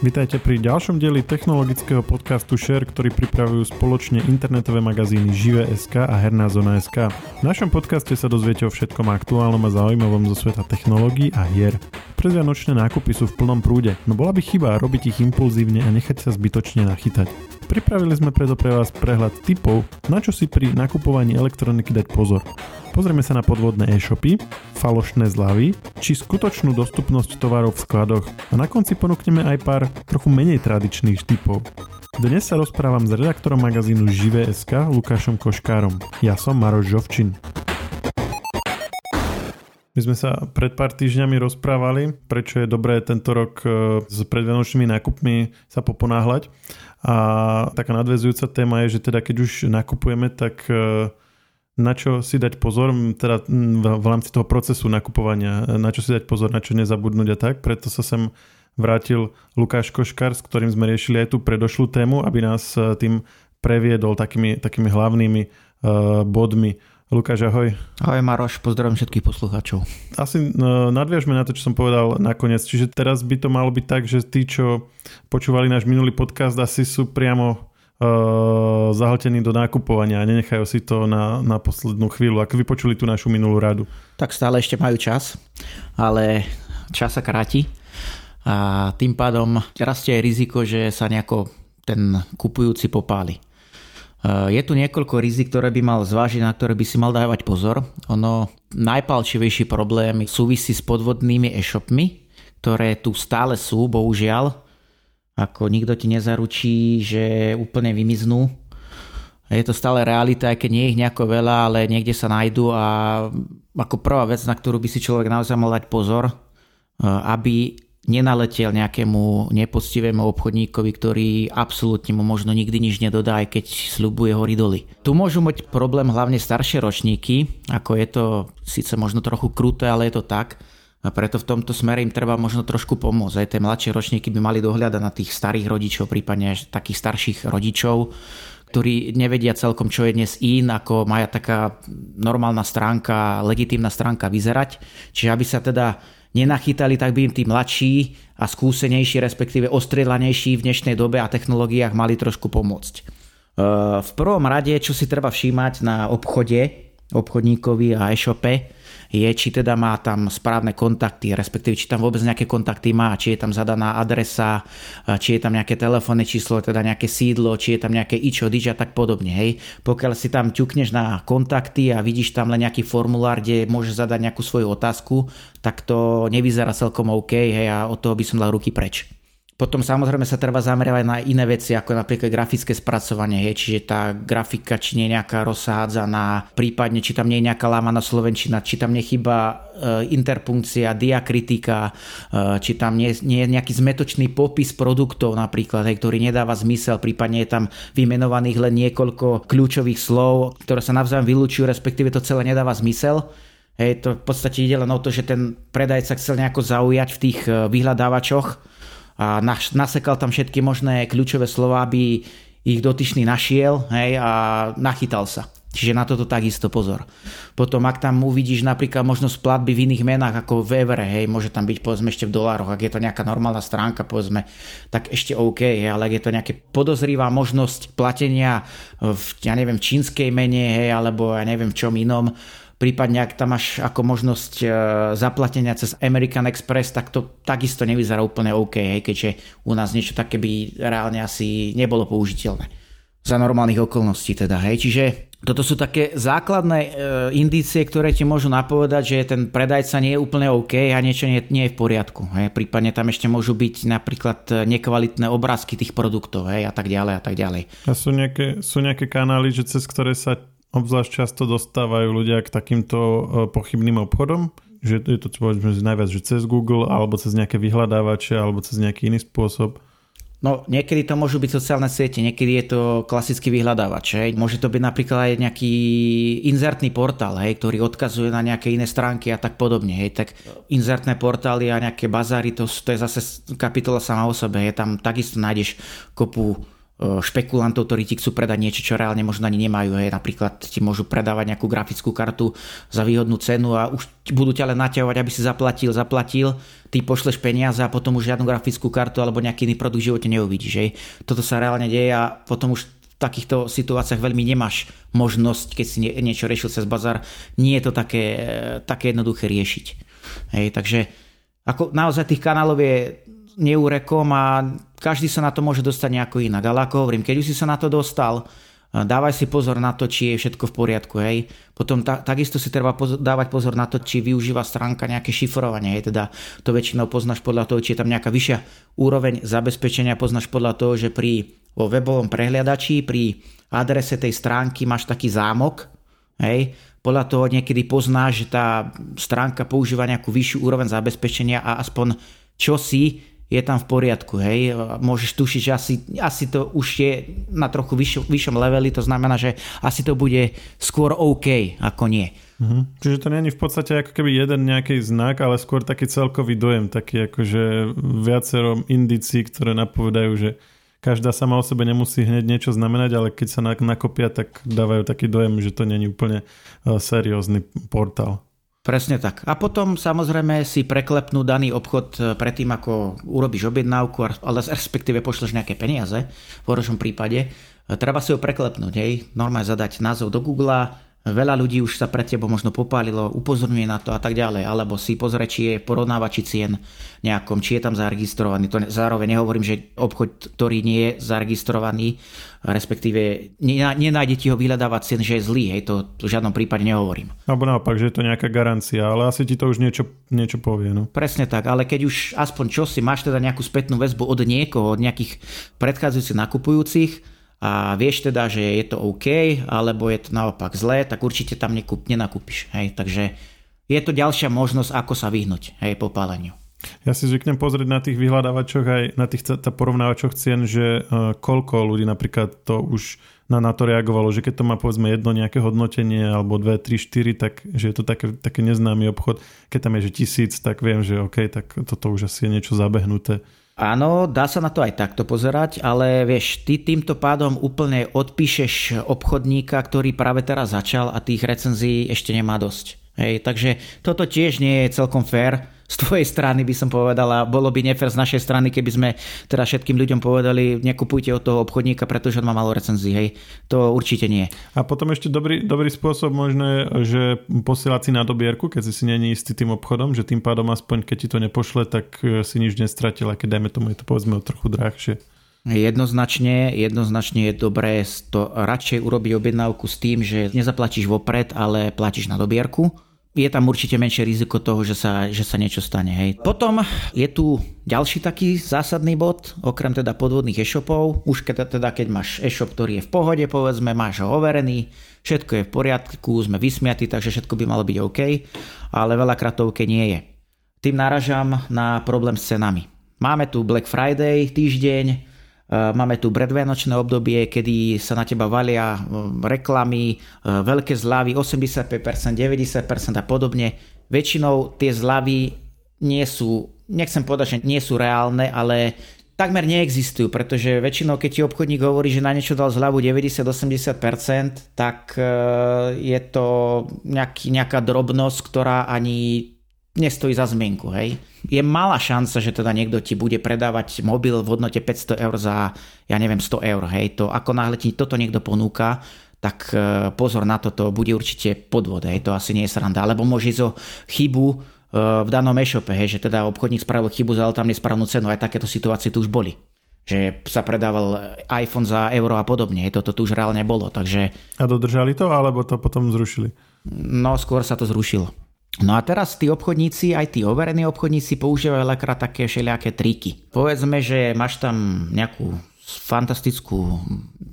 Vitajte pri ďalšom dieli technologického podcastu Share, ktorý pripravujú spoločne internetové magazíny Žive.sk a Herná zona.sk. V našom podcaste sa dozviete o všetkom aktuálnom a zaujímavom zo sveta technológií a hier. Predvianočné nákupy sú v plnom prúde, no bola by chyba robiť ich impulzívne a nechať sa zbytočne nachytať. Pripravili sme preto pre vás prehľad typov, na čo si pri nakupovaní elektroniky dať pozor. Pozrieme sa na podvodné e-shopy, falošné zľavy, či skutočnú dostupnosť tovarov v skladoch a na konci ponúkneme aj pár trochu menej tradičných typov. Dnes sa rozprávam s redaktorom magazínu Žive.sk Lukášom Koškárom. Ja som Maroš Žovčin. My sme sa pred pár týždňami rozprávali, prečo je dobré tento rok e, s predvianočnými nákupmi sa poponáhľať. A taká nadvezujúca téma je, že teda keď už nakupujeme, tak e, na čo si dať pozor, teda v rámci toho procesu nakupovania, na čo si dať pozor, na čo nezabudnúť a tak. Preto sa sem vrátil Lukáš Koškar, s ktorým sme riešili aj tú predošlú tému, aby nás e, tým previedol takými, takými hlavnými bodmi. Lukáš, ahoj. Ahoj Maroš, pozdravím všetkých poslucháčov. Asi uh, nadviažme na to, čo som povedal nakoniec. Čiže teraz by to malo byť tak, že tí, čo počúvali náš minulý podcast, asi sú priamo uh, zahltení do nákupovania a nenechajú si to na, na poslednú chvíľu. Ak vypočuli tú našu minulú radu. Tak stále ešte majú čas, ale čas sa kráti a tým pádom rastie aj riziko, že sa nejako ten kupujúci popáli. Je tu niekoľko rizik, ktoré by mal zvážiť, na ktoré by si mal dávať pozor. Ono najpalčivejší problém súvisí s podvodnými e-shopmi, ktoré tu stále sú, bohužiaľ. Ako nikto ti nezaručí, že úplne vymiznú. Je to stále realita, aj keď nie je ich nejako veľa, ale niekde sa nájdu a ako prvá vec, na ktorú by si človek naozaj mal dať pozor, e, aby nenaletel nejakému nepoctivému obchodníkovi, ktorý absolútne mu možno nikdy nič nedodá, aj keď sľubuje hory doly. Tu môžu mať problém hlavne staršie ročníky, ako je to síce možno trochu kruté, ale je to tak, a preto v tomto smere im treba možno trošku pomôcť. Aj tie mladšie ročníky by mali dohľadať na tých starých rodičov, prípadne takých starších rodičov, ktorí nevedia celkom, čo je dnes in, ako maja taká normálna stránka, legitímna stránka vyzerať. Čiže aby sa teda nenachytali, tak by im tí mladší a skúsenejší, respektíve ostrielanejší v dnešnej dobe a technológiách mali trošku pomôcť. E, v prvom rade, čo si treba všímať na obchode, obchodníkovi a e-shope, je, či teda má tam správne kontakty, respektíve či tam vôbec nejaké kontakty má, či je tam zadaná adresa, či je tam nejaké telefónne číslo, teda nejaké sídlo, či je tam nejaké ičo, dič a tak podobne. Hej. Pokiaľ si tam ťukneš na kontakty a vidíš tam len nejaký formulár, kde môžeš zadať nejakú svoju otázku, tak to nevyzerá celkom OK hej, a od toho by som dal ruky preč. Potom samozrejme sa treba zamerať na iné veci, ako napríklad grafické spracovanie, hej, čiže tá grafika, či nie je nejaká rozhádzaná, prípadne či tam nie je nejaká lámaná slovenčina, či tam nechýba e, interpunkcia, diakritika, e, či tam nie, nie je nejaký zmetočný popis produktov napríklad, hej, ktorý nedáva zmysel, prípadne je tam vymenovaných len niekoľko kľúčových slov, ktoré sa navzájom vylúčujú, respektíve to celé nedáva zmysel. Hej, to v podstate ide len o to, že ten predajca chcel nejako zaujať v tých e, vyhľadávačoch, a nasekal tam všetky možné kľúčové slova, aby ich dotyčný našiel hej, a nachytal sa. Čiže na toto takisto pozor. Potom ak tam uvidíš napríklad možnosť platby v iných menách ako v Evere, hej, môže tam byť povedzme ešte v dolároch, ak je to nejaká normálna stránka povedzme, tak ešte OK, hej, ale ak je to nejaká podozrivá možnosť platenia v, ja neviem, čínskej mene, hej, alebo ja neviem v čom inom, prípadne ak tam máš ako možnosť e, zaplatenia cez American Express, tak to takisto nevyzerá úplne OK, hej, keďže u nás niečo také by reálne asi nebolo použiteľné. Za normálnych okolností teda, hej. Čiže toto sú také základné e, indície, ktoré ti môžu napovedať, že ten predajca nie je úplne OK a niečo nie, nie je v poriadku. Hej. Prípadne tam ešte môžu byť napríklad e, nekvalitné obrázky tých produktov hej, a tak ďalej a tak ďalej. A sú nejaké, sú nejaké kanály, že cez ktoré sa obzvlášť často dostávajú ľudia k takýmto e, pochybným obchodom? Že je to povedzme najviac, že cez Google alebo cez nejaké vyhľadávače alebo cez nejaký iný spôsob? No niekedy to môžu byť sociálne siete, niekedy je to klasický vyhľadávač. Hej. Môže to byť napríklad aj nejaký inzertný portál, hej, ktorý odkazuje na nejaké iné stránky a tak podobne. Hej. Tak inzertné portály a nejaké bazáry, to, to je zase kapitola sama o sebe. Hej. Tam takisto nájdeš kopu špekulantov, ktorí ti chcú predať niečo, čo reálne možno ani nemajú. Hej. Napríklad ti môžu predávať nejakú grafickú kartu za výhodnú cenu a už budú ťa len naťahovať, aby si zaplatil, zaplatil, ty pošleš peniaze a potom už žiadnu grafickú kartu alebo nejaký iný produkt v živote neuvidíš. Hej. Toto sa reálne deje a potom už v takýchto situáciách veľmi nemáš možnosť, keď si niečo riešil cez bazar, nie je to také, také jednoduché riešiť. Hej, takže ako naozaj tých kanálov je neúrekom a každý sa na to môže dostať nejako inak. Ale ako hovorím, keď už si sa na to dostal, dávaj si pozor na to, či je všetko v poriadku. Hej. Potom ta, takisto si treba pozor, dávať pozor na to, či využíva stránka nejaké šifrovanie. Hej. Teda to väčšinou poznáš podľa toho, či je tam nejaká vyššia úroveň zabezpečenia, poznáš podľa toho, že pri vo webovom prehliadači, pri adrese tej stránky máš taký zámok, hej, podľa toho niekedy poznáš, že tá stránka používa nejakú vyššiu úroveň zabezpečenia a aspoň čo si je tam v poriadku, hej. Môžeš tušiť, že asi, asi to už je na trochu vyššom, vyššom leveli, to znamená, že asi to bude skôr OK, ako nie. Uh-huh. Čiže to není v podstate ako keby jeden nejaký znak, ale skôr taký celkový dojem, taký akože viacero indicí, ktoré napovedajú, že každá sama o sebe nemusí hneď niečo znamenať, ale keď sa nakopia, tak dávajú taký dojem, že to není úplne uh, seriózny portál. Presne tak. A potom samozrejme si preklepnú daný obchod e, predtým, ako urobíš objednávku, ale respektíve pošleš nejaké peniaze, v horšom prípade. E, treba si ho preklepnúť, hej. Normálne zadať názov do Google, Veľa ľudí už sa pred tebou možno popálilo, upozorňuje na to a tak ďalej, alebo si pozrie, či je porovnávači cien nejakom, či je tam zaregistrovaný. To zároveň nehovorím, že obchod, ktorý nie je zaregistrovaný, respektíve nenájde ti ho vyhľadávať cien, že je zlý, hej, to v žiadnom prípade nehovorím. Alebo naopak, že je to nejaká garancia, ale asi ti to už niečo, niečo povie. No. Presne tak, ale keď už aspoň čo si máš teda nejakú spätnú väzbu od niekoho, od nejakých predchádzajúcich nakupujúcich, a vieš teda, že je to OK, alebo je to naopak zlé, tak určite tam nekup, nenakúpiš. Hej. Takže je to ďalšia možnosť, ako sa vyhnúť hej, popáleniu. Ja si zvyknem pozrieť na tých vyhľadávačoch aj na tých porovnávačoch cien, že uh, koľko ľudí napríklad to už na, na to reagovalo, že keď to má povedzme jedno nejaké hodnotenie alebo 2, 3, 4, tak že je to také, také neznámy obchod. Keď tam je že tisíc, tak viem, že OK, tak toto už asi je niečo zabehnuté. Áno, dá sa na to aj takto pozerať, ale vieš, ty týmto pádom úplne odpíšeš obchodníka, ktorý práve teraz začal a tých recenzií ešte nemá dosť. Hej, takže toto tiež nie je celkom fér z tvojej strany by som povedala, bolo by nefér z našej strany, keby sme teda všetkým ľuďom povedali, nekupujte od toho obchodníka, pretože on má malo recenzií, hej. To určite nie. A potom ešte dobrý, dobrý spôsob možno že posielať si na dobierku, keď si není istý tým obchodom, že tým pádom aspoň keď ti to nepošle, tak e, si nič nestratil, keď dajme tomu je to povedzme o trochu drahšie. Jednoznačne, jednoznačne je dobré to radšej urobiť objednávku s tým, že nezaplatíš vopred, ale platíš na dobierku je tam určite menšie riziko toho, že sa, že sa niečo stane. Hej. Potom je tu ďalší taký zásadný bod, okrem teda podvodných e-shopov. Už keď, teda, keď máš e-shop, ktorý je v pohode, povedzme, máš ho overený, všetko je v poriadku, sme vysmiatí, takže všetko by malo byť OK, ale veľakrát to OK nie je. Tým naražam na problém s cenami. Máme tu Black Friday týždeň, máme tu predvianočné obdobie, kedy sa na teba valia eh, reklamy, eh, veľké zľavy, 85%, 90% a podobne. Väčšinou tie zľavy nie sú, nechcem povedať, že nie sú reálne, ale takmer neexistujú, pretože väčšinou, keď ti obchodník hovorí, že na niečo dal zľavu 90-80%, tak je to nejaký, nejaká drobnosť, ktorá ani nestojí za zmienku, hej. Je malá šanca, že teda niekto ti bude predávať mobil v hodnote 500 eur za, ja neviem, 100 eur, hej. To ako náhle ti toto niekto ponúka, tak e, pozor na toto, bude určite podvod, hej. To asi nie je sranda. Alebo môže ísť o chybu e, v danom e-shope, hej, že teda obchodník spravil chybu, zal tam nesprávnu cenu, aj takéto situácie tu už boli že sa predával iPhone za euro a podobne. Toto tu už reálne bolo, takže... A dodržali to, alebo to potom zrušili? No, skôr sa to zrušilo. No a teraz tí obchodníci, aj tí overení obchodníci používajú veľakrát také všelijaké triky. Povedzme, že máš tam nejakú fantastickú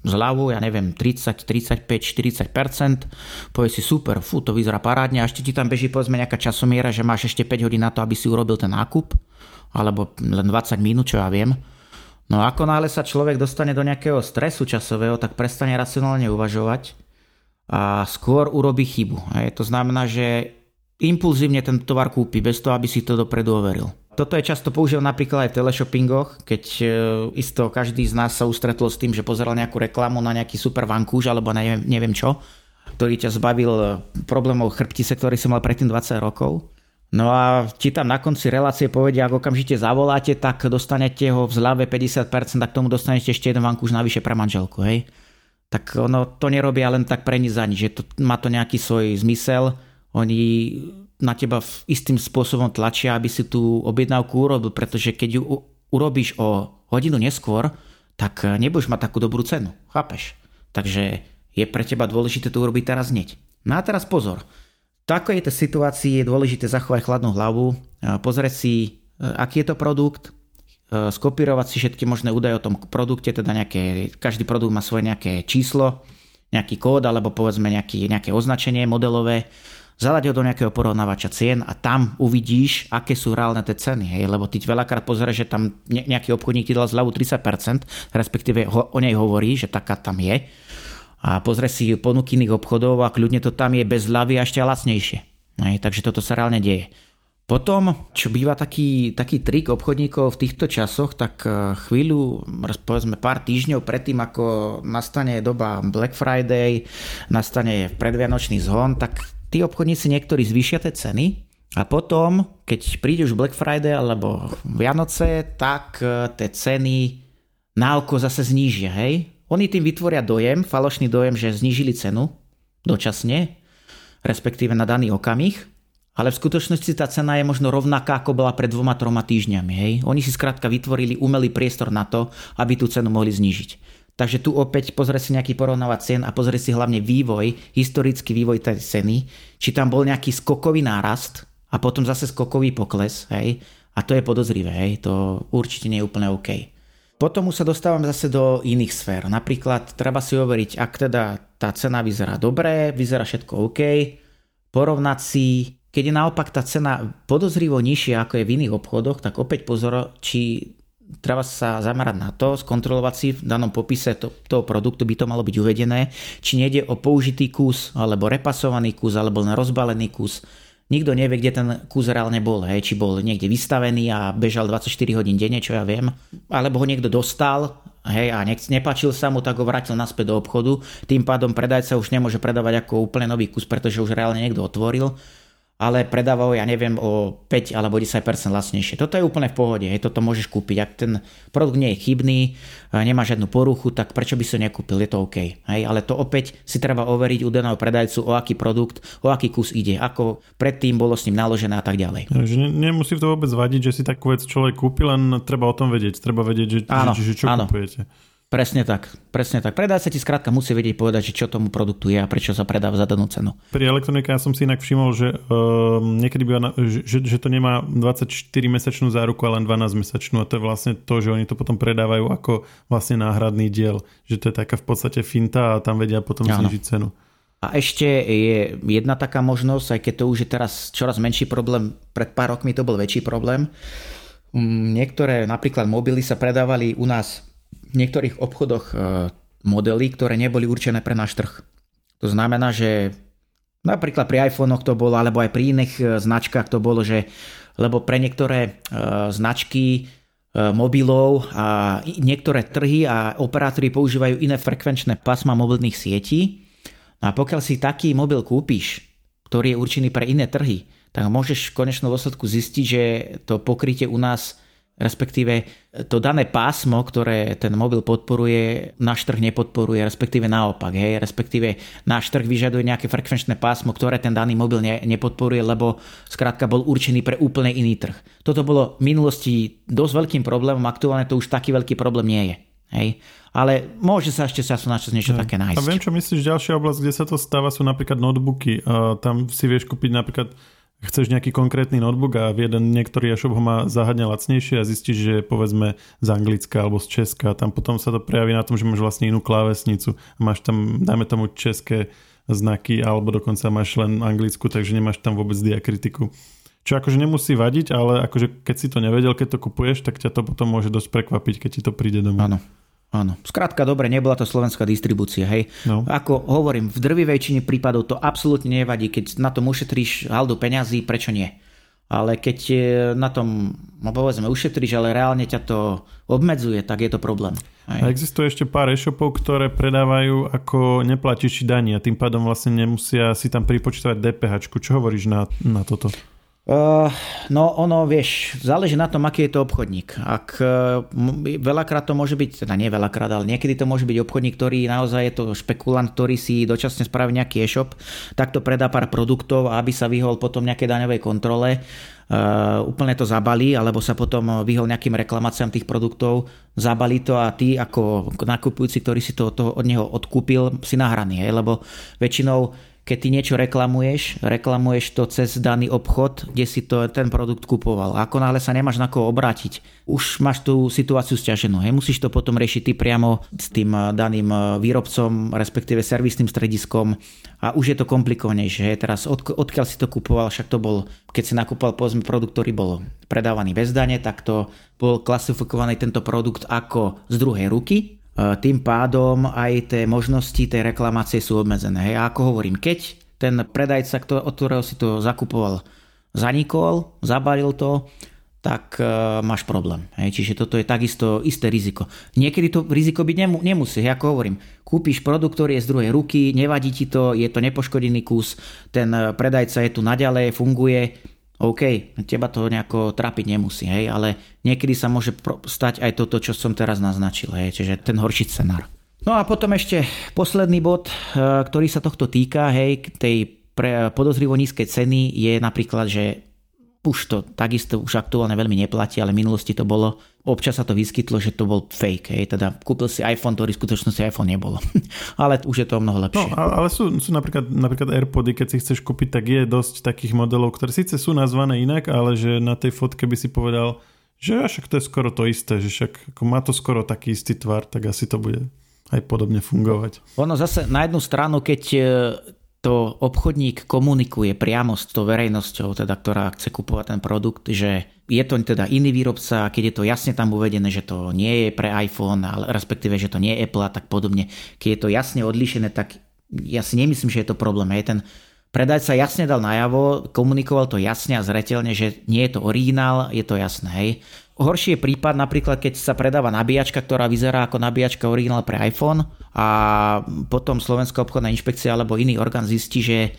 zľavu, ja neviem, 30, 35, 40%, povie si super, fú, to vyzerá parádne a ešte ti tam beží povedzme nejaká časomiera, že máš ešte 5 hodín na to, aby si urobil ten nákup, alebo len 20 minút, čo ja viem. No ako náhle sa človek dostane do nejakého stresu časového, tak prestane racionálne uvažovať a skôr urobí chybu. Hej. To znamená, že impulzívne ten tovar kúpi, bez toho, aby si to dopredu overil. Toto je často používam napríklad aj v teleshoppingoch, keď e, isto každý z nás sa ustretol s tým, že pozeral nejakú reklamu na nejaký super vankúš alebo neviem, neviem čo, ktorý ťa zbavil e, problémov chrbtice, ktorý som mal predtým 20 rokov. No a ti tam na konci relácie povedia, ak okamžite zavoláte, tak dostanete ho v zľave 50% a k tomu dostanete ešte jeden vankúš navyše pre manželku, hej? Tak ono to nerobia len tak pre nič za nič, že to, má to nejaký svoj zmysel, oni na teba istým spôsobom tlačia, aby si tú objednávku urobil, pretože keď ju urobíš o hodinu neskôr, tak eh, nebudeš mať takú dobrú cenu. Chápeš? Takže je pre teba dôležité to urobiť teraz hneď. No a teraz pozor. V takejto situácii je dôležité zachovať chladnú hlavu, eh, pozrieť si, eh, aký je to produkt, skopírovať si všetky možné údaje o tom produkte, teda nejaké, každý produkt má svoje nejaké číslo, nejaký kód alebo povedzme nejaký, nejaké označenie modelové, ho do nejakého porovnávača cien a tam uvidíš, aké sú reálne tie ceny. Hej? Lebo ty veľakrát pozeráš, že tam nejaký obchodník ti dal zľavu 30%, respektíve ho, o nej hovorí, že taká tam je. A pozrie si ponuky obchodov a kľudne to tam je bez zľavy a ešte lacnejšie. Hej? Takže toto sa reálne deje. Potom, čo býva taký, taký trik obchodníkov v týchto časoch, tak e, chvíľu, povedzme pár týždňov predtým, ako nastane doba Black Friday, nastane predvianočný zhon, tak tí obchodníci niektorí zvýšia tie ceny a potom, keď príde už Black Friday alebo Vianoce, tak e, tie ceny na oko zase znížia, hej? Oni tým vytvoria dojem, falošný dojem, že znížili cenu dočasne, respektíve na daný okamih, ale v skutočnosti tá cena je možno rovnaká, ako bola pred dvoma, troma týždňami. Hej? Oni si skrátka vytvorili umelý priestor na to, aby tú cenu mohli znížiť. Takže tu opäť pozrie si nejaký porovnávať cien a pozrie si hlavne vývoj, historický vývoj tej ceny, či tam bol nejaký skokový nárast a potom zase skokový pokles, hej, a to je podozrivé, hej, to určite nie je úplne OK. Potom už sa dostávam zase do iných sfér. Napríklad treba si overiť, ak teda tá cena vyzerá dobre, vyzerá všetko OK, porovnať si, keď je naopak tá cena podozrivo nižšia ako je v iných obchodoch, tak opäť pozor, či treba sa zamerať na to, skontrolovať si v danom popise to, toho produktu by to malo byť uvedené, či nejde o použitý kus, alebo repasovaný kus, alebo na rozbalený kus. Nikto nevie, kde ten kus reálne bol, hej, či bol niekde vystavený a bežal 24 hodín denne, čo ja viem, alebo ho niekto dostal, hej, a nech, nepačil sa mu, tak ho vrátil naspäť do obchodu, tým pádom predajca už nemôže predávať ako úplne nový kus, pretože už reálne niekto otvoril ale predávajú, ja neviem, o 5 alebo 10% lacnejšie. Toto je úplne v pohode, hej, toto môžeš kúpiť. Ak ten produkt nie je chybný, nemá žiadnu poruchu, tak prečo by si nekúpil, je to OK. Hej, ale to opäť si treba overiť u daného predajcu, o aký produkt, o aký kus ide, ako predtým bolo s ním naložené a tak ďalej. Takže ne, nemusí to vôbec vadiť, že si takú vec človek kúpi, len treba o tom vedieť, treba vedieť, že, áno, že, že čo áno. kupujete. Presne tak, presne tak. Predajca ti skrátka musí vedieť povedať, že čo tomu produktu je a prečo sa predáva za danú cenu. Pri elektronike ja som si inak všimol, že uh, niekedy býva, že, že to nemá 24-mesačnú záruku, ale len 12-mesačnú a to je vlastne to, že oni to potom predávajú ako vlastne náhradný diel. Že to je taká v podstate finta a tam vedia potom znižiť cenu. A ešte je jedna taká možnosť, aj keď to už je teraz čoraz menší problém, pred pár rokmi to bol väčší problém. Mm, niektoré napríklad mobily sa predávali u nás v niektorých obchodoch e, modely, ktoré neboli určené pre náš trh. To znamená, že napríklad pri iPhonech to bolo, alebo aj pri iných e, značkách to bolo, že lebo pre niektoré e, značky mobilov a niektoré trhy a operátori používajú iné frekvenčné pásma mobilných sietí. No a pokiaľ si taký mobil kúpiš, ktorý je určený pre iné trhy, tak môžeš v konečnom dôsledku zistiť, že to pokrytie u nás respektíve to dané pásmo, ktoré ten mobil podporuje, náš trh nepodporuje, respektíve naopak, hej, respektíve náš trh vyžaduje nejaké frekvenčné pásmo, ktoré ten daný mobil ne, nepodporuje, lebo skrátka bol určený pre úplne iný trh. Toto bolo v minulosti dosť veľkým problémom, aktuálne to už taký veľký problém nie je. Hej. Ale môže sa ešte času na čas niečo ja. také nájsť. A viem, čo myslíš, ďalšia oblasť, kde sa to stáva, sú napríklad notebooky. Uh, tam si vieš kúpiť napríklad chceš nejaký konkrétny notebook a v jeden niektorý e-shop ho má záhadne lacnejšie a zistíš, že povedzme z Anglicka alebo z Česka. Tam potom sa to prejaví na tom, že máš vlastne inú klávesnicu máš tam, dajme tomu, české znaky alebo dokonca máš len anglickú, takže nemáš tam vôbec diakritiku. Čo akože nemusí vadiť, ale akože keď si to nevedel, keď to kupuješ, tak ťa to potom môže dosť prekvapiť, keď ti to príde domov. Áno. Áno. Skrátka, dobre, nebola to slovenská distribúcia, hej. No. Ako hovorím, v drvivej väčšine prípadov to absolútne nevadí, keď na tom ušetríš haldu peňazí, prečo nie? ale keď na tom, no povedzme, ušetríš, ale reálne ťa to obmedzuje, tak je to problém. Aj. A existuje ešte pár e-shopov, ktoré predávajú ako neplatíči daní a tým pádom vlastne nemusia si tam pripočítavať DPH. Čo hovoríš na, na toto? Uh, no ono, vieš, záleží na tom, aký je to obchodník. Ak uh, veľakrát to môže byť, teda nie veľakrát, ale niekedy to môže byť obchodník, ktorý naozaj je to špekulant, ktorý si dočasne spraví nejaký e-shop, takto predá pár produktov, aby sa vyhol potom nejaké daňovej kontrole, uh, úplne to zabalí, alebo sa potom vyhol nejakým reklamáciám tých produktov, zabalí to a ty ako nakupujúci, ktorý si to, to od neho odkúpil, si nahraný, hej? lebo väčšinou keď ty niečo reklamuješ, reklamuješ to cez daný obchod, kde si to, ten produkt kupoval. Ako náhle sa nemáš na koho obrátiť, už máš tú situáciu stiaženú. Hej. Musíš to potom riešiť ty priamo s tým eh, daným eh, výrobcom, respektíve servisným strediskom a už je to komplikovanejšie. Hej. Teraz od, odkiaľ si to kupoval, však to bol, keď si nakúpal povedzme produkt, ktorý bol predávaný bez dane, tak to bol klasifikovaný tento produkt ako z druhej ruky, tým pádom aj tie možnosti tej reklamácie sú obmedzené. Hej. A ako hovorím, keď ten predajca, od ktorého si to zakupoval, zanikol, zabalil to, tak uh, máš problém. Hej. Čiže toto je takisto isté riziko. Niekedy to riziko byť nemu, nemusí, ako hovorím. Kúpiš produkt, ktorý je z druhej ruky, nevadí ti to, je to nepoškodený kus, ten e, predajca je tu naďalej, funguje, OK, teba to nejako trapiť nemusí, hej, ale niekedy sa môže stať aj toto, čo som teraz naznačil, hej, čiže ten horší scenár. No a potom ešte posledný bod, e, ktorý sa tohto týka, hej, tej pre podozrivo nízkej ceny je napríklad, že už to takisto už aktuálne veľmi neplatí, ale v minulosti to bolo, občas sa to vyskytlo, že to bol fake, hej, teda kúpil si iPhone, ktorý v skutočnosti iPhone nebolo. ale už je to mnoho lepšie. No, ale sú, sú napríklad, napríklad AirPody, keď si chceš kúpiť, tak je dosť takých modelov, ktoré síce sú nazvané inak, ale že na tej fotke by si povedal, že však to je skoro to isté, že však ako má to skoro taký istý tvar, tak asi to bude aj podobne fungovať. Ono zase na jednu stranu, keď to obchodník komunikuje priamo s tou verejnosťou, teda, ktorá chce kupovať ten produkt, že je to teda iný výrobca, keď je to jasne tam uvedené, že to nie je pre iPhone, ale respektíve, že to nie je Apple a tak podobne. Keď je to jasne odlišené, tak ja si nemyslím, že je to problém. Hej, ten predajca jasne dal najavo, komunikoval to jasne a zretelne, že nie je to originál, je to jasné. Hej. Horší je prípad napríklad, keď sa predáva nabíjačka, ktorá vyzerá ako nabíjačka originál pre iPhone a potom Slovenská obchodná inšpekcia alebo iný orgán zistí, že e,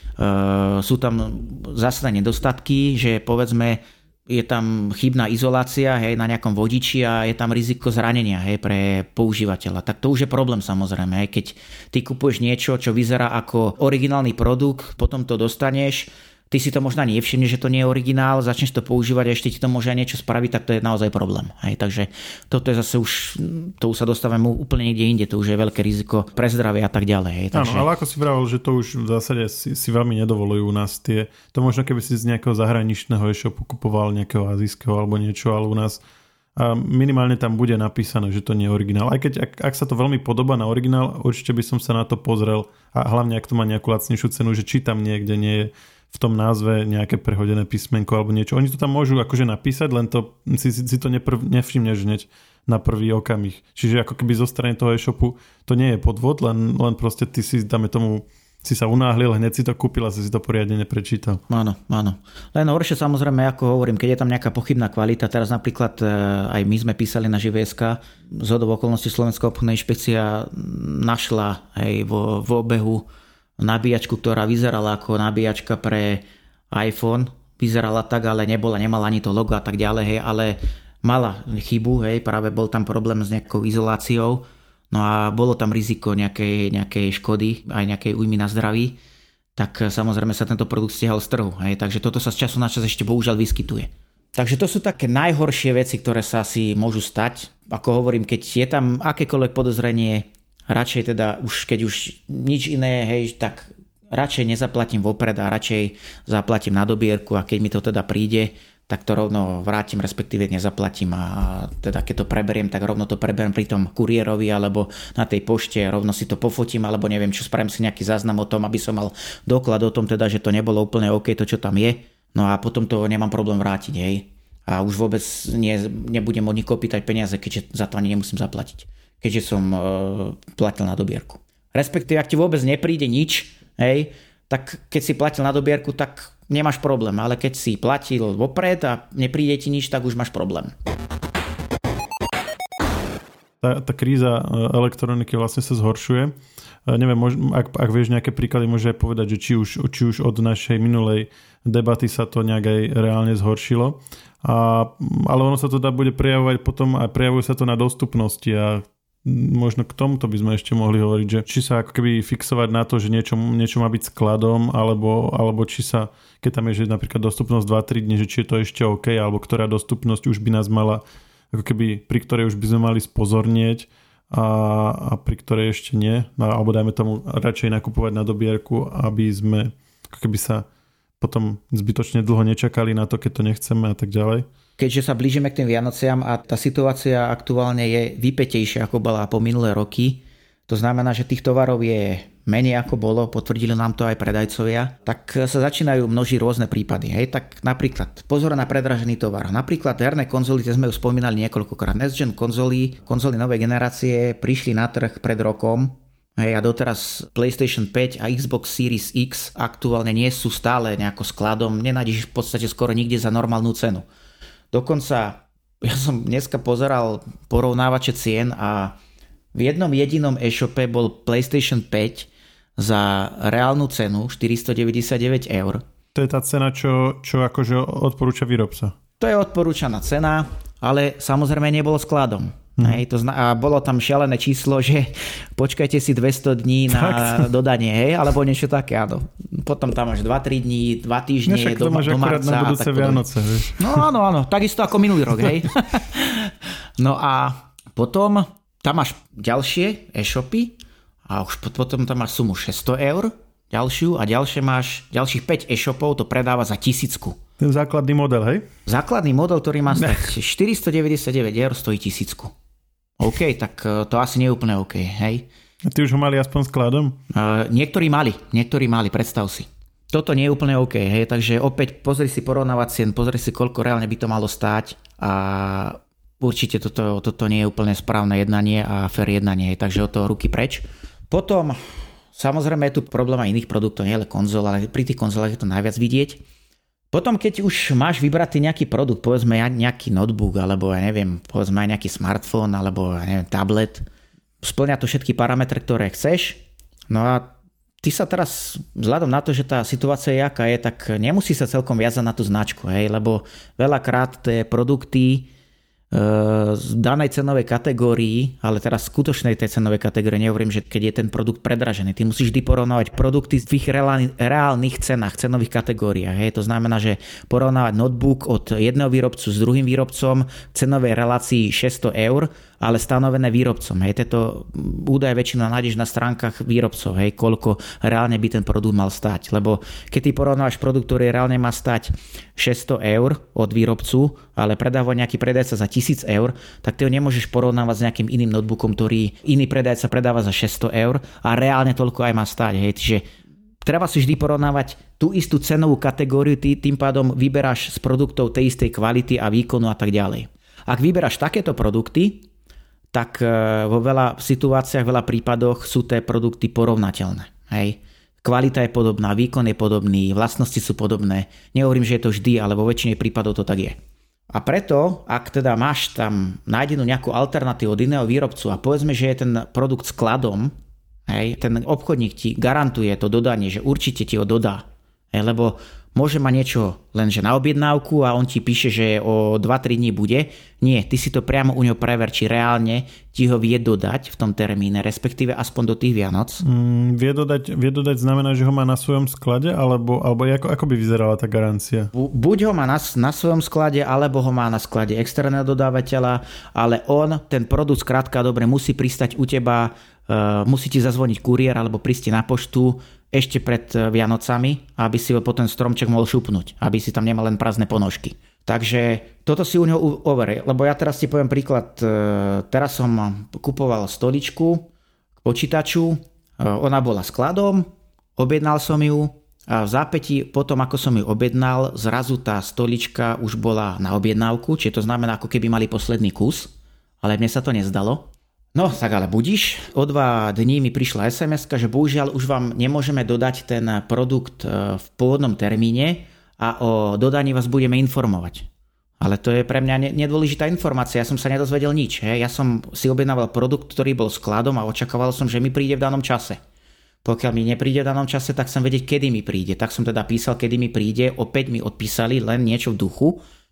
sú tam zásadné nedostatky, že povedzme je tam chybná izolácia hej, na nejakom vodiči a je tam riziko zranenia hej, pre používateľa. Tak to už je problém samozrejme. Hej. Keď ty kupuješ niečo, čo vyzerá ako originálny produkt, potom to dostaneš, ty si to možno nevšimne, že to nie je originál, začneš to používať a ešte ti to môže aj niečo spraviť, tak to je naozaj problém. Hej, takže toto je zase už, to už sa dostávame úplne niekde inde, to už je veľké riziko pre zdravie a tak ďalej. Hej, takže... Áno, ale ako si vravel, že to už v zásade si, si veľmi nedovolujú u nás tie, to možno keby si z nejakého zahraničného e-shopu kupoval nejakého azijského alebo niečo, ale u nás a minimálne tam bude napísané, že to nie je originál. Aj keď ak, ak sa to veľmi podobá na originál, určite by som sa na to pozrel a hlavne ak to má nejakú lacnejšiu cenu, že či tam niekde nie je v tom názve nejaké prehodené písmenko alebo niečo. Oni to tam môžu akože napísať, len to si, si, si to neprv, nevšimneš hneď na prvý okamih. Čiže ako keby zo strany toho e-shopu to nie je podvod, len, len proste ty si, dáme tomu, si sa unáhlil, hneď si to kúpil a si to poriadne neprečítal. Áno, áno. Len horšie samozrejme, ako hovorím, keď je tam nejaká pochybná kvalita, teraz napríklad e, aj my sme písali na ŽVSK, z okolností Slovenská obchodná inšpekcia našla aj vo, vo obehu nabíjačku, ktorá vyzerala ako nabíjačka pre iPhone. Vyzerala tak, ale nebola, nemala ani to logo a tak ďalej, hej, ale mala chybu, hej, práve bol tam problém s nejakou izoláciou, no a bolo tam riziko nejakej, nejakej škody, aj nejakej újmy na zdraví, tak samozrejme sa tento produkt stiahol z trhu, hej, takže toto sa z času na čas ešte bohužiaľ vyskytuje. Takže to sú také najhoršie veci, ktoré sa si môžu stať. Ako hovorím, keď je tam akékoľvek podozrenie, radšej teda už keď už nič iné, hej, tak radšej nezaplatím vopred a radšej zaplatím na dobierku a keď mi to teda príde, tak to rovno vrátim, respektíve nezaplatím a teda keď to preberiem, tak rovno to preberiem pri tom kuriérovi alebo na tej pošte, rovno si to pofotím alebo neviem čo, spravím si nejaký záznam o tom, aby som mal doklad o tom teda, že to nebolo úplne OK to, čo tam je. No a potom to nemám problém vrátiť, hej. A už vôbec nie, nebudem od nikoho pýtať peniaze, keďže za to ani nemusím zaplatiť keďže som uh, platil na dobierku. Respektíve, ak ti vôbec nepríde nič, hej, tak keď si platil na dobierku, tak nemáš problém, ale keď si platil vopred a nepríde ti nič, tak už máš problém. Tá, tá kríza e, elektroniky vlastne sa zhoršuje. E, neviem, mož, ak, ak vieš nejaké príklady, môže aj povedať, že či už, či už od našej minulej debaty sa to nejak aj reálne zhoršilo. A, ale ono sa to dá bude prejavovať potom a prejavuje sa to na dostupnosti a možno k tomuto by sme ešte mohli hovoriť, že či sa ako keby fixovať na to, že niečo, niečo má byť skladom, alebo, alebo či sa, keď tam je že napríklad dostupnosť 2-3 dní, že či je to ešte OK, alebo ktorá dostupnosť už by nás mala, ako keby, pri ktorej už by sme mali spozornieť a, a pri ktorej ešte nie, no, alebo dajme tomu radšej nakupovať na dobierku, aby sme ako keby sa potom zbytočne dlho nečakali na to, keď to nechceme a tak ďalej. Keďže sa blížime k tým Vianociam a tá situácia aktuálne je vypetejšia ako bola po minulé roky, to znamená, že tých tovarov je menej ako bolo, potvrdili nám to aj predajcovia, tak sa začínajú množiť rôzne prípady. Hej, tak napríklad pozor na predražený tovar. Napríklad herné konzoly, tie sme už spomínali niekoľkokrát. Next gen konzoly, konzoly novej generácie prišli na trh pred rokom, Hej, a doteraz PlayStation 5 a Xbox Series X aktuálne nie sú stále nejako skladom, nenájdeš v podstate skoro nikde za normálnu cenu. Dokonca ja som dneska pozeral porovnávače cien a v jednom jedinom e-shope bol PlayStation 5 za reálnu cenu 499 eur. To je tá cena, čo, čo akože odporúča výrobca. To je odporúčaná cena, ale samozrejme nebolo skladom. Hmm. Hej, to zna- a bolo tam šialené číslo, že počkajte si 200 dní na Fakt? dodanie, hej, alebo niečo také, áno. Potom tam máš 2-3 dní, 2 týždne Nešak do, do marca. na budúce Vianoce, vieš. No áno, áno, takisto ako minulý rok, hej. no a potom tam máš ďalšie e-shopy a už potom tam máš sumu 600 eur, ďalšiu a ďalšie máš, ďalších 5 e-shopov to predáva za tisícku. Ten základný model, hej? Základný model, ktorý má stať 499 eur, stojí tisícku. OK, tak e, to asi nie je úplne OK, hej? A ty už ho mali aspoň skladom? Uh, niektorí mali, niektorí mali, predstav si. Toto nie je úplne OK, hej, takže opäť pozri si porovnávať cien, pozri si, koľko reálne by to malo stáť a určite toto, toto nie je úplne správne jednanie a fair jednanie, hej, takže od toho ruky preč. Potom, samozrejme je tu problém aj iných produktov, nie len konzol, ale pri tých konzolách je to najviac vidieť potom, keď už máš vybratý nejaký produkt, povedzme nejaký notebook, alebo ja neviem, povedzme nejaký smartfón, alebo ja neviem, tablet, splňa to všetky parametre, ktoré chceš, no a ty sa teraz, vzhľadom na to, že tá situácia je aká je, tak nemusí sa celkom viazať na tú značku, hej, lebo veľakrát tie produkty z danej cenovej kategórii, ale teraz skutočnej tej cenovej kategórii, nehovorím, že keď je ten produkt predražený, ty musíš vždy porovnávať produkty v ich reálnych cenách, cenových kategóriách. Hej. To znamená, že porovnávať notebook od jedného výrobcu s druhým výrobcom v cenovej relácii 600 eur ale stanovené výrobcom. Hej, tieto údaje väčšinou nájdeš na stránkach výrobcov, hej, koľko reálne by ten produkt mal stať. Lebo keď ty porovnáš produkt, ktorý reálne má stať 600 eur od výrobcu, ale predáva nejaký predajca za 1000 eur, tak ty ho nemôžeš porovnávať s nejakým iným notebookom, ktorý iný predajca predáva za 600 eur a reálne toľko aj má stať. Hej. Čiže treba si vždy porovnávať tú istú cenovú kategóriu, ty tým pádom vyberáš z produktov tej istej kvality a výkonu a tak ďalej. Ak vyberáš takéto produkty, tak e, vo veľa situáciách, veľa prípadoch sú tie produkty porovnateľné. Hej. Kvalita je podobná, výkon je podobný, vlastnosti sú podobné. Nehovorím, že je to vždy, ale vo väčšine prípadov to tak je. A preto, ak teda máš tam nájdenú nejakú alternatívu od iného výrobcu a povedzme, že je ten produkt skladom, hej, ten obchodník ti garantuje to dodanie, že určite ti ho dodá. Hej, lebo môže mať niečo lenže na objednávku a on ti píše, že o 2-3 dní bude. Nie, ty si to priamo u neho prever, či reálne ti ho vie dodať v tom termíne, respektíve aspoň do tých Vianoc. Mm, vie, dodať, vie dodať znamená, že ho má na svojom sklade, alebo, alebo ako, ako by vyzerala tá garancia? Buď ho má na, na svojom sklade, alebo ho má na sklade externého dodávateľa, ale on, ten produkt skrátka dobre musí pristať u teba, musí ti zazvoniť kuriér alebo prísť na poštu, ešte pred eh, Vianocami, aby si potom stromček mohol šupnúť, aby si tam nemal len prázdne ponožky. Takže toto si u neho over, lebo ja teraz ti poviem príklad. Eh, teraz som kupoval stoličku k počítaču, eh, ona bola skladom, objednal som ju a v zápäti potom, ako som ju objednal, zrazu tá stolička už bola na objednávku, čiže to znamená, ako keby mali posledný kus, ale mne sa to nezdalo. No, tak ale budíš. O dva dní mi prišla sms že bohužiaľ už vám nemôžeme dodať ten produkt e, v pôvodnom termíne, a o dodaní vás budeme informovať. Ale to je pre mňa nedôležitá informácia, ja som sa nedozvedel nič. He. Ja som si objednával produkt, ktorý bol skladom a očakával som, že mi príde v danom čase. Pokiaľ mi nepríde v danom čase, tak som vedieť, kedy mi príde. Tak som teda písal, kedy mi príde. Opäť mi odpísali len niečo v duchu,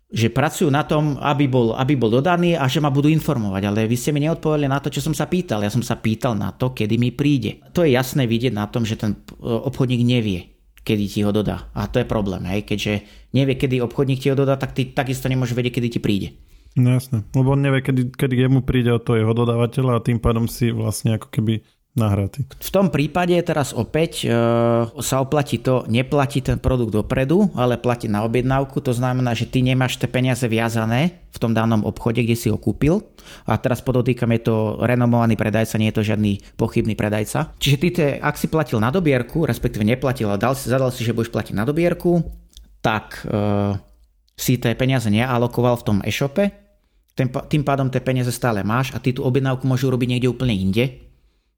že pracujú na tom, aby bol, aby bol dodaný a že ma budú informovať. Ale vy ste mi neodpovedali na to, čo som sa pýtal. Ja som sa pýtal na to, kedy mi príde. To je jasné vidieť na tom, že ten obchodník nevie, kedy ti ho dodá. A to je problém, hej, keďže nevie, kedy obchodník ti ho dodá, tak ty takisto nemôže vedieť, kedy ti príde. No jasné, lebo on nevie, kedy, kedy jemu príde od toho jeho dodávateľa a tým pádom si vlastne ako keby nahratý. V tom prípade teraz opäť e, sa oplatí to, neplatí ten produkt dopredu, ale platí na objednávku, to znamená, že ty nemáš tie peniaze viazané v tom danom obchode, kde si ho kúpil. A teraz podotýkam, je to renomovaný predajca, nie je to žiadny pochybný predajca. Čiže ty, te, ak si platil na dobierku, respektíve neplatil, ale dal si, zadal si, že budeš platiť na dobierku, tak e, si tie peniaze nealokoval v tom e-shope, tým pádom tie peniaze stále máš a ty tú objednávku môžeš urobiť niekde úplne inde,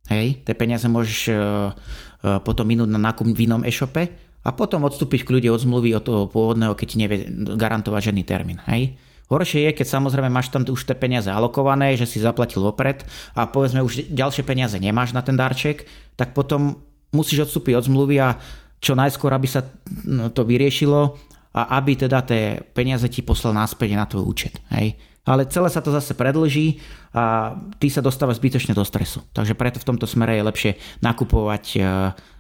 Hej, tie peniaze môžeš uh, uh, potom minúť na nákup v inom e-shope a potom odstúpiť k ľudí od zmluvy od toho pôvodného, keď ti nevie garantovať žiadny termín. Hej. Horšie je, keď samozrejme máš tam už tie peniaze alokované, že si zaplatil opred a povedzme už ďalšie peniaze nemáš na ten darček, tak potom musíš odstúpiť od zmluvy a čo najskôr, aby sa no, to vyriešilo a aby teda tie peniaze ti poslal naspäť na tvoj účet. Hej ale celé sa to zase predlží a ty sa dostávaš zbytočne do stresu. Takže preto v tomto smere je lepšie nakupovať, e,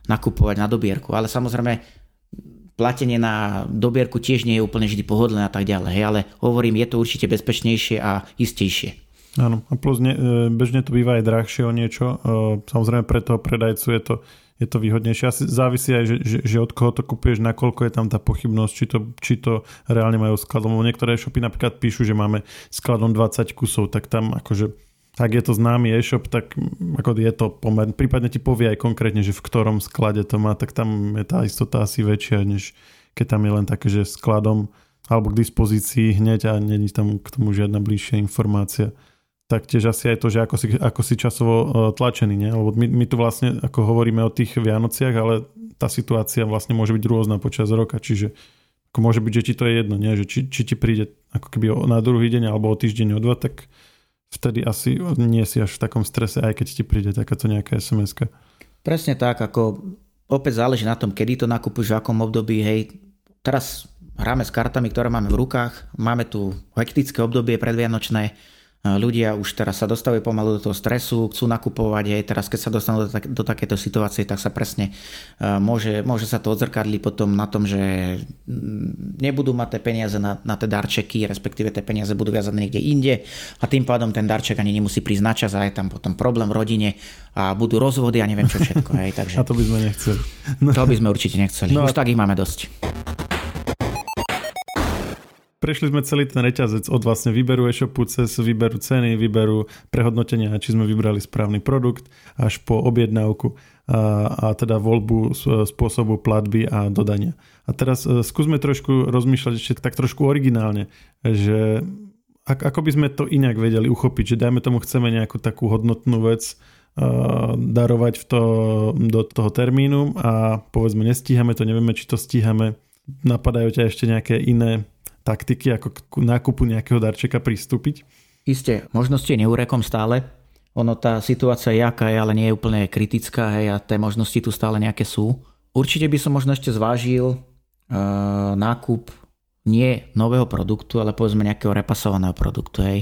nakupovať na dobierku. Ale samozrejme platenie na dobierku tiež nie je úplne vždy pohodlné a tak ďalej. Hej, ale hovorím, je to určite bezpečnejšie a istejšie. Áno, a plus ne, e, bežne to býva aj drahšie o niečo. E, samozrejme pre toho predajcu je to je to výhodnejšie. Asi závisí aj, že, že, že od koho to kupuješ, nakoľko je tam tá pochybnosť, či to, či to reálne majú skladom. Niektoré e-shopy napríklad píšu, že máme skladom 20 kusov, tak tam akože ak je to známy e-shop, tak ako je to pomer. Prípadne ti povie aj konkrétne, že v ktorom sklade to má, tak tam je tá istota asi väčšia, než keď tam je len také, že skladom alebo k dispozícii hneď a není tam k tomu žiadna bližšia informácia taktiež asi aj to, že ako si, ako si časovo e, tlačený, nie? lebo my, my tu vlastne ako hovoríme o tých Vianociach, ale tá situácia vlastne môže byť rôzna počas roka, čiže ako môže byť, že ti to je jedno, nie? že či, či ti príde ako keby na druhý deň alebo o týždeň o dva, tak vtedy asi nie si až v takom strese, aj keď ti príde takáto nejaká sms Presne tak, ako opäť záleží na tom, kedy to nakúpiš, v akom období, hej, teraz hráme s kartami, ktoré máme v rukách, máme tu hektické obdobie predvianočné, ľudia už teraz sa dostávajú pomalu do toho stresu, chcú nakupovať, aj teraz keď sa dostanú do, tak, do takéto situácie, tak sa presne môže, môže sa to odzrkadliť potom na tom, že mm, nebudú mať tie peniaze na, na tie darčeky, respektíve tie peniaze budú viazané niekde inde a tým pádom ten darček ani nemusí prísť na čas a je tam potom problém v rodine a budú rozvody a neviem čo všetko. Hej, takže... A to by sme nechceli. To by sme určite nechceli. No. Už tak ich máme dosť prešli sme celý ten reťazec od vlastne výberu e-shopu cez výberu ceny, výberu prehodnotenia, či sme vybrali správny produkt, až po objednávku a, a teda voľbu spôsobu platby a dodania. A teraz e, skúsme trošku rozmýšľať ešte tak trošku originálne, že ako by sme to inak vedeli uchopiť, že dajme tomu chceme nejakú takú hodnotnú vec, darovať v to, do toho termínu a povedzme nestíhame to, nevieme, či to stíhame. Napadajú ťa ešte nejaké iné taktiky, ako k nákupu nejakého darčeka pristúpiť? Isté, možnosti je neúrekom stále. Ono tá situácia je aká je, ale nie je úplne kritická hej, a tie možnosti tu stále nejaké sú. Určite by som možno ešte zvážil uh, nákup nie nového produktu, ale povedzme nejakého repasovaného produktu. Hej.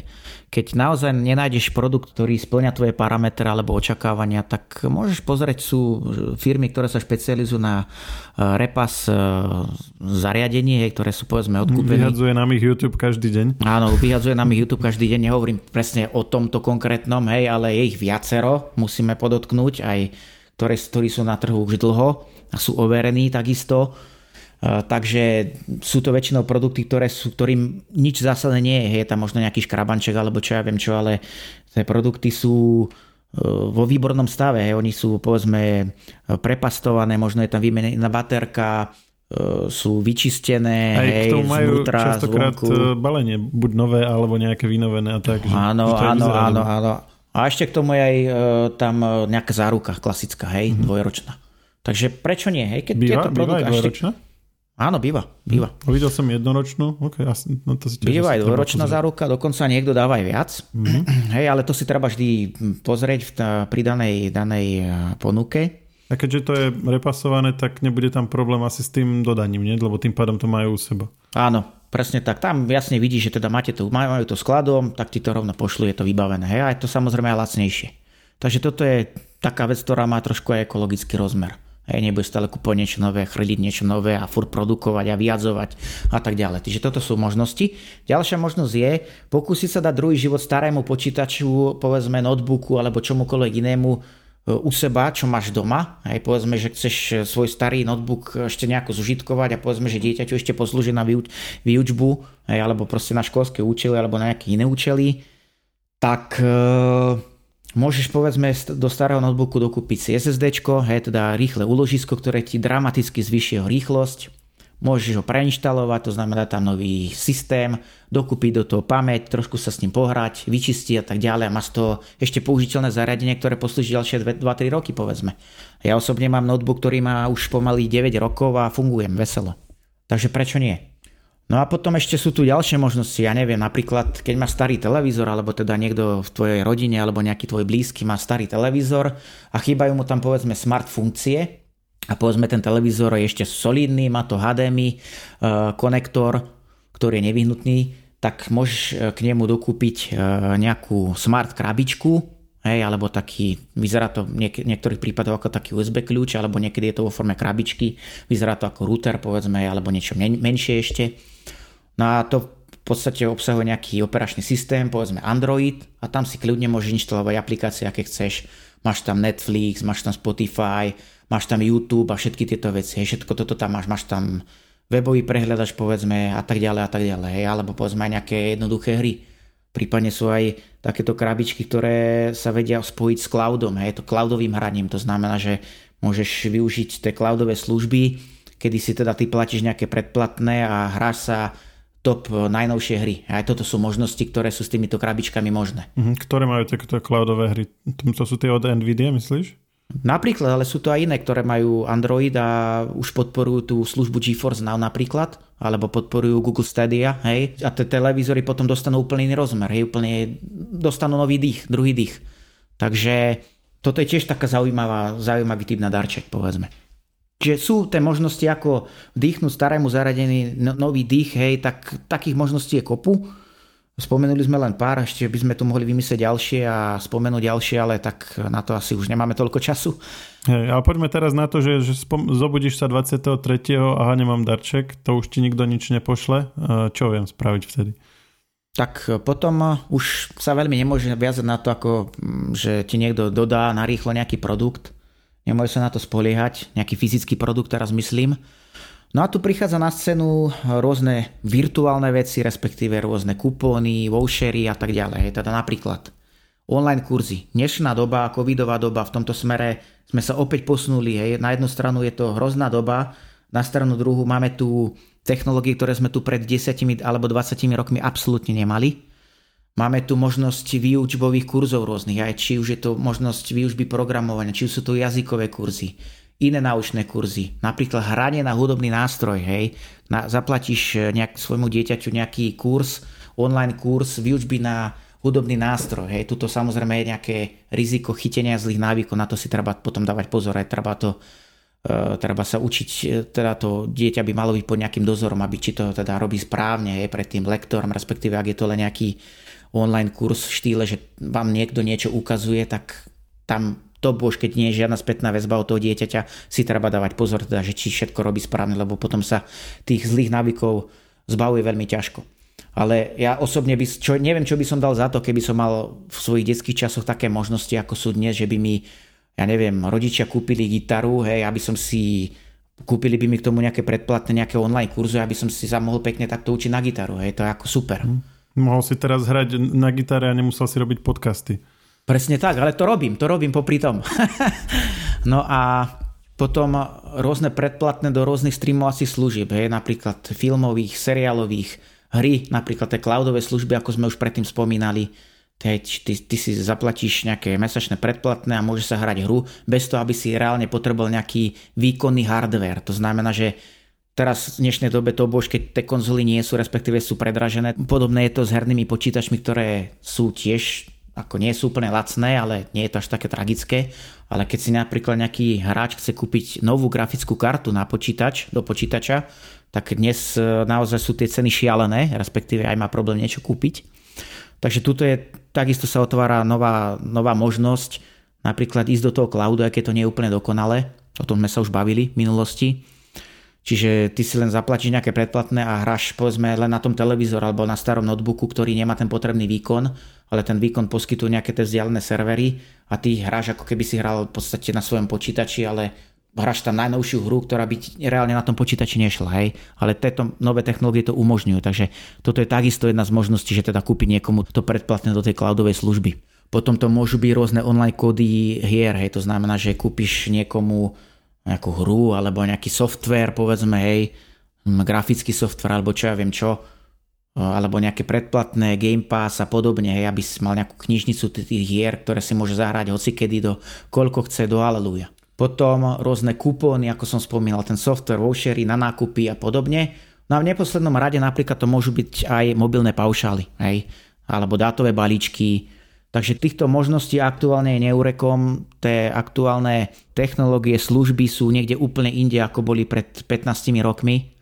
Keď naozaj nenájdeš produkt, ktorý splňa tvoje parametre alebo očakávania, tak môžeš pozrieť, sú firmy, ktoré sa špecializujú na e, repas e, zariadení, hej, ktoré sú povedzme odkúpené. Vyhadzuje nám ich YouTube každý deň. Áno, vyhadzuje nám ich YouTube každý deň. Nehovorím presne o tomto konkrétnom, hej, ale je ich viacero, musíme podotknúť, aj ktoré, ktorí sú na trhu už dlho a sú overení takisto Takže sú to väčšinou produkty, ktoré sú, ktorým nič zásadné nie je. Je tam možno nejaký škrabanček alebo čo ja viem čo, ale tie produkty sú e, vo výbornom stave. Oni sú povedzme prepastované, možno je tam vymenená baterka, e, sú vyčistené, Aj hej, k tomu majú znútra, častokrát zvonku. E, balenie, buď nové alebo nejaké vynovené a tak. Áno, že áno, áno, áno. A ešte k tomu je aj tam nejaká záruka klasická, hej, mm-hmm. dvojročná. Takže prečo nie? Hej? Keď býva, tieto produkty, býva aj dvojročná? Áno, býva, býva. Hm. Videl som jednoročnú, okay, asi, no to si Býva aj dvoročná záruka, dokonca niekto dáva aj viac. Mm-hmm. Hej, ale to si treba vždy pozrieť v pri danej, danej ponuke. A keďže to je repasované, tak nebude tam problém asi s tým dodaním, nie? lebo tým pádom to majú u seba. Áno, presne tak. Tam jasne vidíš, že teda máte to, majú to skladom, tak ti to rovno pošlu, je to vybavené. Hej, a je to samozrejme aj lacnejšie. Takže toto je taká vec, ktorá má trošku aj ekologický rozmer. Hej, nebude stále kúpovať niečo nové, chrliť niečo nové a furt produkovať a vyjadzovať a tak ďalej. Takže toto sú možnosti. Ďalšia možnosť je pokúsiť sa dať druhý život starému počítaču, povedzme notebooku alebo čomukoľvek inému e, u seba, čo máš doma. Hej, povedzme, že chceš svoj starý notebook ešte nejako zužitkovať a povedzme, že dieťaťu ešte poslúži na výučbu, hej, alebo proste na školské účely alebo na nejaké iné účely, tak e- Môžeš povedzme do starého notebooku dokúpiť si SSD, hej, teda rýchle úložisko, ktoré ti dramaticky zvyšuje jeho rýchlosť. Môžeš ho preinštalovať, to znamená tam nový systém, dokúpiť do toho pamäť, trošku sa s ním pohrať, vyčistiť a tak ďalej a má z toho ešte použiteľné zariadenie, ktoré poslúži ďalšie 2-3 roky povedzme. Ja osobne mám notebook, ktorý má už pomaly 9 rokov a fungujem veselo. Takže prečo nie? No a potom ešte sú tu ďalšie možnosti, ja neviem, napríklad keď má starý televízor, alebo teda niekto v tvojej rodine, alebo nejaký tvoj blízky má starý televízor a chýbajú mu tam povedzme smart funkcie a povedzme ten televízor je ešte solidný, má to HDMI uh, konektor, ktorý je nevyhnutný, tak môžeš uh, k nemu dokúpiť uh, nejakú smart krabičku, hej, alebo taký, vyzerá to v niek- niektorých prípadoch ako taký USB kľúč, alebo niekedy je to vo forme krabičky, vyzerá to ako router, povedzme, alebo niečo men- menšie ešte No a to v podstate obsahuje nejaký operačný systém, povedzme Android a tam si kľudne môžeš inštalovať aplikácie, aké chceš. Máš tam Netflix, máš tam Spotify, máš tam YouTube a všetky tieto veci. Hej, všetko toto tam máš. Máš tam webový prehľadač povedzme a tak ďalej a tak ďalej. Hej, alebo povedzme aj nejaké jednoduché hry. Prípadne sú aj takéto krabičky, ktoré sa vedia spojiť s cloudom. Hej, to cloudovým hraním. To znamená, že môžeš využiť tie cloudové služby, kedy si teda ty platíš nejaké predplatné a hráš sa top najnovšie hry. Aj toto sú možnosti, ktoré sú s týmito krabičkami možné. Mhm, ktoré majú takéto cloudové hry? To sú tie od Nvidia, myslíš? Napríklad, ale sú to aj iné, ktoré majú Android a už podporujú tú službu GeForce Now napríklad, alebo podporujú Google Stadia, hej, a tie televízory potom dostanú úplný iný rozmer, hej, úplne dostanú nový dých, druhý dých. Takže toto je tiež taká zaujímavá, zaujímavý typ na darček, povedzme. Čiže sú tie možnosti, ako vdýchnuť starému zariadení no, nový dých, hej, tak takých možností je kopu. Spomenuli sme len pár, ešte by sme tu mohli vymyslieť ďalšie a spomenúť ďalšie, ale tak na to asi už nemáme toľko času. Hej, ale poďme teraz na to, že, že spom- zobudíš sa 23. a nemám darček, to už ti nikto nič nepošle. Čo viem spraviť vtedy? tak potom už sa veľmi nemôže viazať na to, ako že ti niekto dodá narýchlo nejaký produkt, Nemôže sa na to spoliehať, nejaký fyzický produkt teraz myslím. No a tu prichádza na scénu rôzne virtuálne veci, respektíve rôzne kupóny, vouchery a tak ďalej. Teda napríklad online kurzy. Dnešná doba, covidová doba, v tomto smere sme sa opäť posunuli. Hej. Na jednu stranu je to hrozná doba, na stranu druhú máme tu technológie, ktoré sme tu pred 10 alebo 20 rokmi absolútne nemali. Máme tu možnosť výučbových kurzov rôznych, aj či už je to možnosť výučby programovania, či už sú to jazykové kurzy, iné naučné kurzy, napríklad hranie na hudobný nástroj, hej, na, zaplatíš eh, nejak, svojmu dieťaťu nejaký kurz, online kurz výučby na hudobný nástroj, hej, tuto samozrejme je nejaké riziko chytenia zlých návykov, na to si treba potom dávať pozor, aj treba to Uh, treba sa učiť, eh, teda to dieťa by malo byť pod nejakým dozorom, aby či to teda robí správne, je pred tým lektorom, respektíve ak je to len nejaký online kurz v štýle, že vám niekto niečo ukazuje, tak tam to už keď nie je žiadna spätná väzba od toho dieťaťa, si treba dávať pozor, teda, že či všetko robí správne, lebo potom sa tých zlých návykov zbavuje veľmi ťažko. Ale ja osobne by, čo, neviem, čo by som dal za to, keby som mal v svojich detských časoch také možnosti, ako sú dnes, že by mi, ja neviem, rodičia kúpili gitaru, hej, aby som si kúpili by mi k tomu nejaké predplatné, nejaké online kurzy, aby som si sa mohol pekne takto učiť na gitaru, hej, to je ako super. Hmm. Mohol si teraz hrať na gitare a nemusel si robiť podcasty. Presne tak, ale to robím, to robím popri tom. no a potom rôzne predplatné do rôznych streamovacích služieb, hej, napríklad filmových, seriálových, hry, napríklad tie cloudové služby, ako sme už predtým spomínali, Teď ty, ty si zaplatíš nejaké mesačné predplatné a môže sa hrať hru bez toho, aby si reálne potreboval nejaký výkonný hardware. To znamená, že Teraz v dnešnej dobe to bož, keď tie konzoly nie sú, respektíve sú predražené. Podobné je to s hernými počítačmi, ktoré sú tiež ako nie sú úplne lacné, ale nie je to až také tragické. Ale keď si napríklad nejaký hráč chce kúpiť novú grafickú kartu na počítač, do počítača, tak dnes e, naozaj sú tie ceny šialené, respektíve aj má problém niečo kúpiť. Takže tuto je, takisto sa otvára nová, nová možnosť napríklad ísť do toho cloudu, aké to nie je úplne dokonalé. O tom sme sa už bavili v minulosti Čiže ty si len zaplatíš nejaké predplatné a hráš povedzme len na tom televízor alebo na starom notebooku, ktorý nemá ten potrebný výkon, ale ten výkon poskytujú nejaké tie vzdialené servery a ty hráš ako keby si hral v podstate na svojom počítači, ale hráš tam najnovšiu hru, ktorá by reálne na tom počítači nešla, hej. Ale tieto nové technológie to umožňujú, takže toto je takisto jedna z možností, že teda kúpiť niekomu to predplatné do tej cloudovej služby. Potom to môžu byť rôzne online kódy hier, hej, to znamená, že kúpiš niekomu nejakú hru alebo nejaký software, povedzme, hej, grafický software alebo čo ja viem čo, alebo nejaké predplatné Game Pass a podobne, hej, aby si mal nejakú knižnicu tých hier, ktoré si môže zahrať hocikedy do koľko chce do Aleluja. Potom rôzne kupóny, ako som spomínal, ten software, vouchery na nákupy a podobne. No a v neposlednom rade napríklad to môžu byť aj mobilné paušály, hej, alebo dátové balíčky, Takže týchto možností aktuálne je neurekom. Tie aktuálne technológie, služby sú niekde úplne inde, ako boli pred 15 rokmi.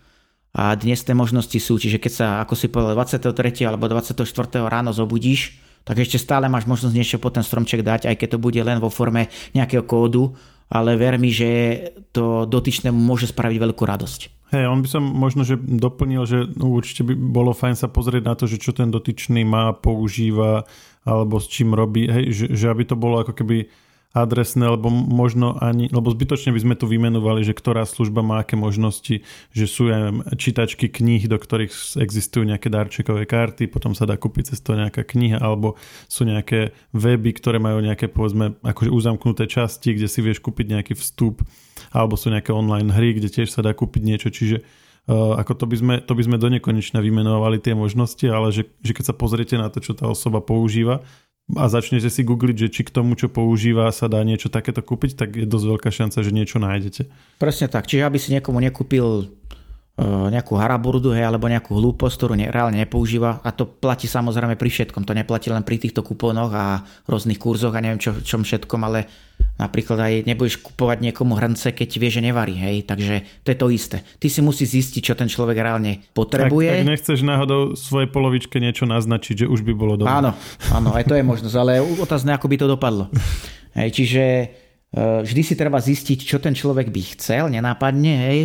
A dnes tie možnosti sú, čiže keď sa, ako si povedal, 23. alebo 24. ráno zobudíš, tak ešte stále máš možnosť niečo po ten stromček dať, aj keď to bude len vo forme nejakého kódu, ale ver mi, že to dotyčnému môže spraviť veľkú radosť. Hej, on by som možno, že doplnil, že no, určite by bolo fajn sa pozrieť na to, že čo ten dotyčný má, používa, alebo s čím robí, hej, že, že aby to bolo ako keby adresné, lebo možno ani, lebo zbytočne by sme tu vymenovali, že ktorá služba má aké možnosti, že sú aj čítačky kníh, do ktorých existujú nejaké darčekové karty, potom sa dá kúpiť cez to nejaká kniha, alebo sú nejaké weby, ktoré majú nejaké povedzme akože uzamknuté časti, kde si vieš kúpiť nejaký vstup, alebo sú nejaké online hry, kde tiež sa dá kúpiť niečo, čiže Uh, ako to by, sme, to by sme do nekonečna vymenovali tie možnosti, ale že, že keď sa pozriete na to, čo tá osoba používa a začnete si googliť, že či k tomu, čo používa, sa dá niečo takéto kúpiť, tak je dosť veľká šanca, že niečo nájdete. Presne tak. Čiže aby si niekomu nekúpil nejakú haraburdu, hej, alebo nejakú hlúposť, ktorú ne, reálne nepoužíva. A to platí samozrejme pri všetkom. To neplatí len pri týchto kupónoch a rôznych kurzoch a neviem čo, čom všetkom, ale Napríklad aj nebudeš kupovať niekomu hrnce, keď vie, že nevarí, hej. Takže to je to isté. Ty si musíš zistiť, čo ten človek reálne potrebuje. Tak, tak nechceš náhodou svojej polovičke niečo naznačiť, že už by bolo dobré. Áno, áno, aj to je možnosť, ale otázne, ako by to dopadlo. Hej, čiže e, vždy si treba zistiť, čo ten človek by chcel, nenápadne, hej.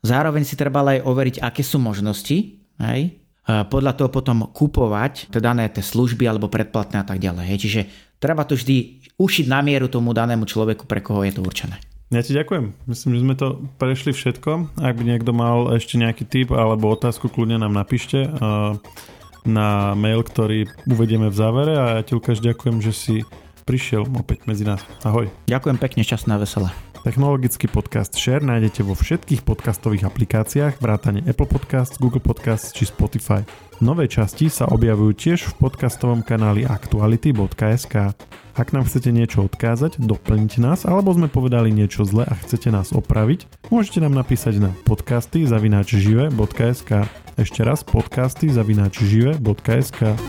Zároveň si treba aj overiť, aké sú možnosti, hej. Podľa toho potom kupovať tie dané tie služby alebo predplatné a tak ďalej. Hej. Čiže treba to vždy ušiť na mieru tomu danému človeku, pre koho je to určené. Ja ti ďakujem. Myslím, že sme to prešli všetko. Ak by niekto mal ešte nejaký tip alebo otázku, kľudne nám napíšte na mail, ktorý uvedieme v závere a ja ti Lukáš ďakujem, že si prišiel opäť medzi nás. Ahoj. Ďakujem pekne, šťastná a veselé. Technologický podcast Share nájdete vo všetkých podcastových aplikáciách vrátane Apple Podcasts, Google Podcasts či Spotify. Nové časti sa objavujú tiež v podcastovom kanáli aktuality.sk. Ak nám chcete niečo odkázať, doplniť nás, alebo sme povedali niečo zle a chcete nás opraviť, môžete nám napísať na podcasty zavináč žive.sk. Ešte raz podcasty zavináč žive.sk.